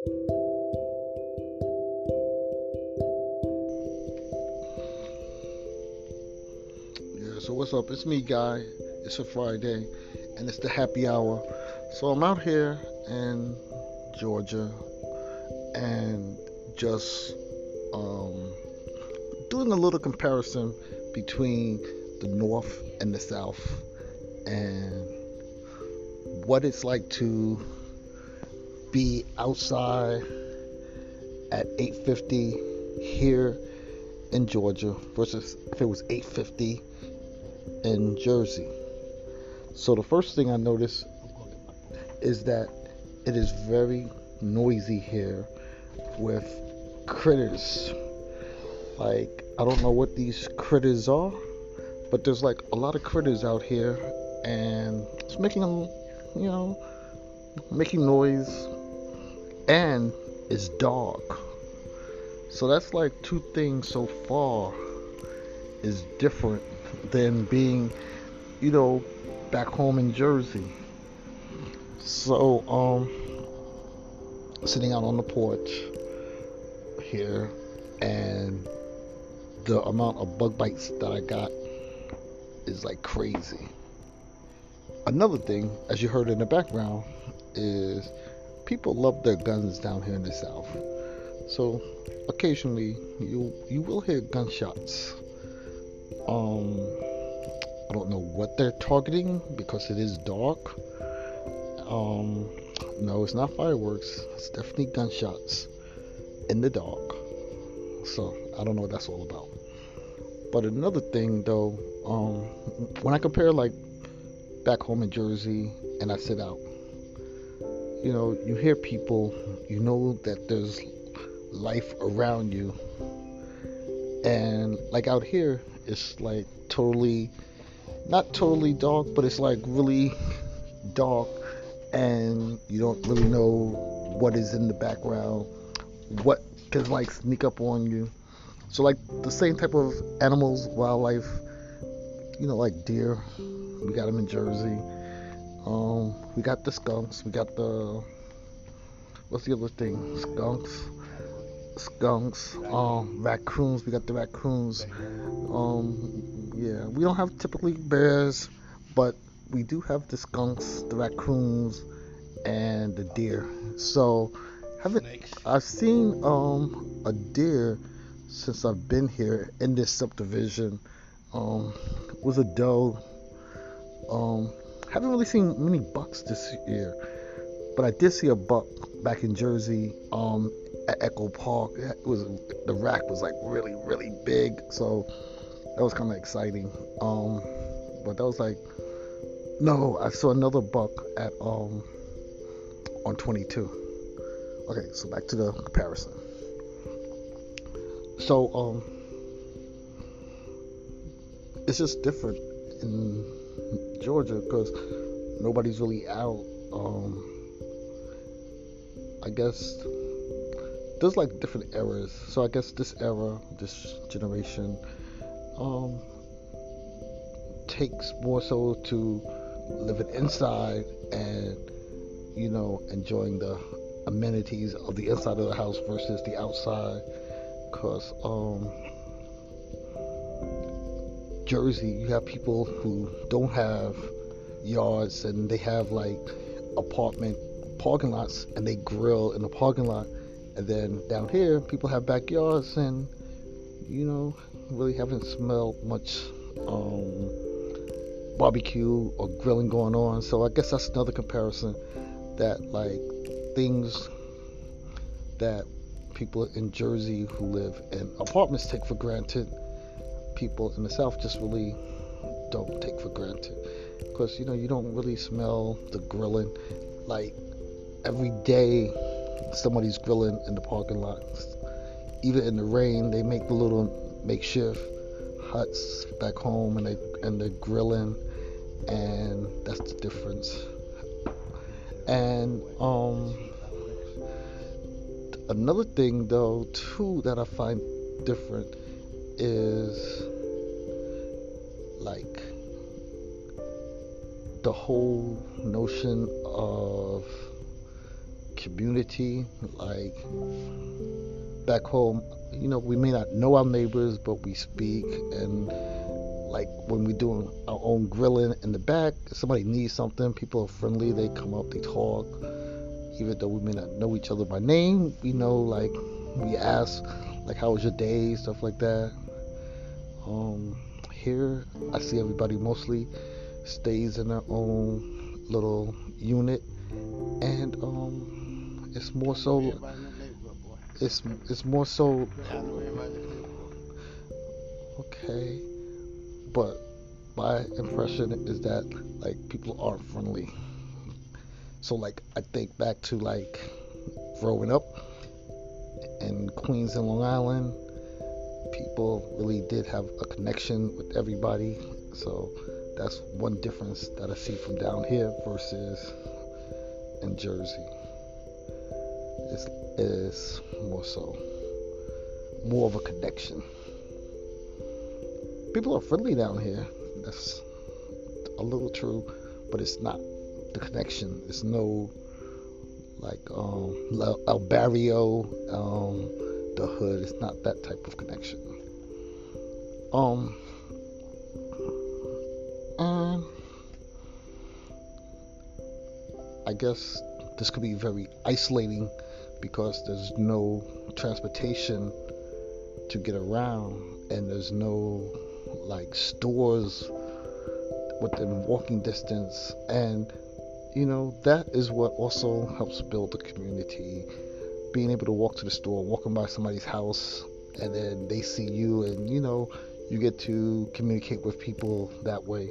Yeah, so what's up? It's me, Guy. It's a Friday, and it's the happy hour. So I'm out here in Georgia and just um, doing a little comparison between the North and the South and what it's like to be outside at 8:50 here in Georgia versus if it was 8:50 in Jersey. So the first thing I noticed is that it is very noisy here with critters. Like I don't know what these critters are, but there's like a lot of critters out here and it's making them, you know, making noise and it's dark. So that's like two things so far is different than being, you know, back home in Jersey. So, um, sitting out on the porch here, and the amount of bug bites that I got is like crazy. Another thing, as you heard in the background, is people love their guns down here in the South. So occasionally you you will hear gunshots. Um, I don't know what they're targeting because it is dark. Um, no, it's not fireworks. It's definitely gunshots in the dark. So I don't know what that's all about. But another thing though, um, when I compare like back home in Jersey and I sit out, you know, you hear people, you know that there's life around you. And like out here, it's like totally, not totally dark, but it's like really dark, and you don't really know what is in the background, what can like sneak up on you. So like the same type of animals, wildlife, you know, like deer. We got them in Jersey. Um, we got the skunks. We got the what's the other thing? Skunks skunks, um, raccoons. We got the raccoons. Um, yeah, we don't have typically bears, but we do have the skunks, the raccoons, and the deer. So, haven't I've seen um a deer since I've been here in this subdivision. Um, was a doe. Um, haven't really seen many bucks this year, but I did see a buck back in Jersey. Um, at Echo Park. It was the rack was like really really big, so that was kind of exciting. Um, but that was like no, I saw another buck at um on 22. Okay, so back to the comparison. So um, it's just different in Georgia because nobody's really out. Um, I guess there's like different eras. So I guess this era, this generation, um, takes more so to living inside and you know enjoying the amenities of the inside of the house versus the outside. Cause um, Jersey, you have people who don't have yards and they have like apartment parking lots and they grill in the parking lot and then down here, people have backyards, and you know, really haven't smelled much um, barbecue or grilling going on. So I guess that's another comparison that like things that people in Jersey who live in apartments take for granted, people in the South just really don't take for granted. Because you know, you don't really smell the grilling like every day somebody's grilling in the parking lot. Even in the rain, they make the little makeshift huts back home, and they and they're grilling, and that's the difference. And um, another thing though too that I find different is like the whole notion of community. Like back home, you know, we may not know our neighbors, but we speak. And like when we're doing our own grilling in the back, somebody needs something, people are friendly. They come up, they talk. Even though we may not know each other by name, we know like we ask like how was your day, stuff like that. Um, here I see everybody mostly stays in their own little unit, and um, it's more so. It's it's more so. Okay, but my impression is that like people aren't friendly. So like I think back to like growing up in Queens and Long Island, people really did have a connection with everybody. So that's one difference that I see from down here versus in Jersey. It's, it's more so more of a connection. People are friendly down here. That's a little true, but it's not the connection. It's no like um, El Barrio, um, the hood. It's not that type of connection. Um, and I guess this could be very isolating because there's no transportation to get around, and there's no like stores within walking distance, and you know, that is what also helps build the community. Being able to walk to the store, walking by somebody's house, and then they see you, and you know, you get to communicate with people that way.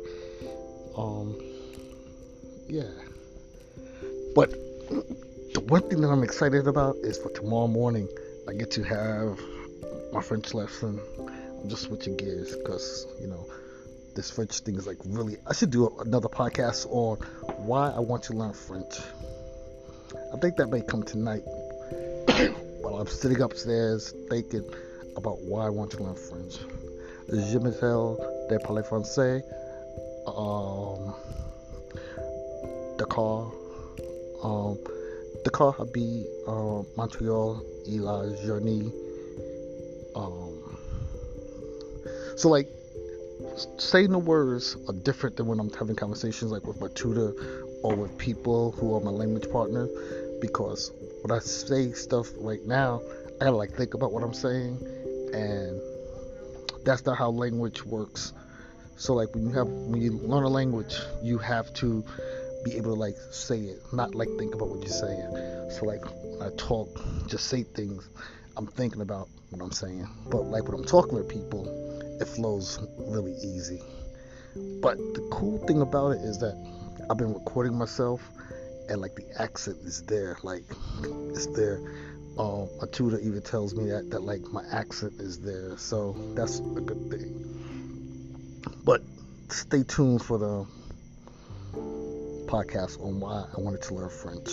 Um, yeah. But the one thing that I'm excited about is for tomorrow morning, I get to have my French lesson. I'm just switching gears because, you know, this French thing is like really. I should do another podcast on why I want to learn French. I think that may come tonight while I'm sitting upstairs thinking about why I want to learn French. Je m'appelle de parler français. Um, Dakar. Um, Dakar Habib, um, Montreal, Eli, Journey. Um, so like saying the words are different than when I'm having conversations like with my tutor or with people who are my language partner because when I say stuff right now, I gotta like think about what I'm saying and that's not how language works. So like when you have when you learn a language, you have to be able to like say it, not like think about what you're saying. So like when I talk, just say things, I'm thinking about what I'm saying. But like when I'm talking to people, it flows really easy. But the cool thing about it is that I've been recording myself and like the accent is there, like it's there. Um, a tutor even tells me that that like my accent is there, so that's a good thing. But stay tuned for the podcast on why I wanted to learn French,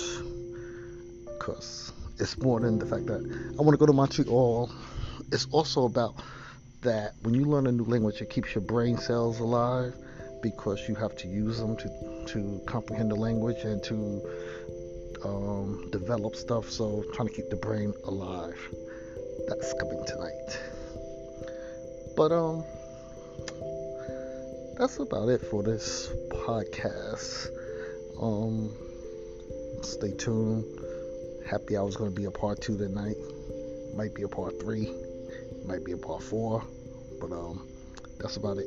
because it's more than the fact that I want to go to Montreal. It's also about that when you learn a new language, it keeps your brain cells alive because you have to use them to, to comprehend the language and to um, develop stuff. So, trying to keep the brain alive. That's coming tonight. But, um, that's about it for this podcast. Um, stay tuned. Happy Hour is going to be a part two tonight. Might be a part three. Might be a part four. But um, that's about it.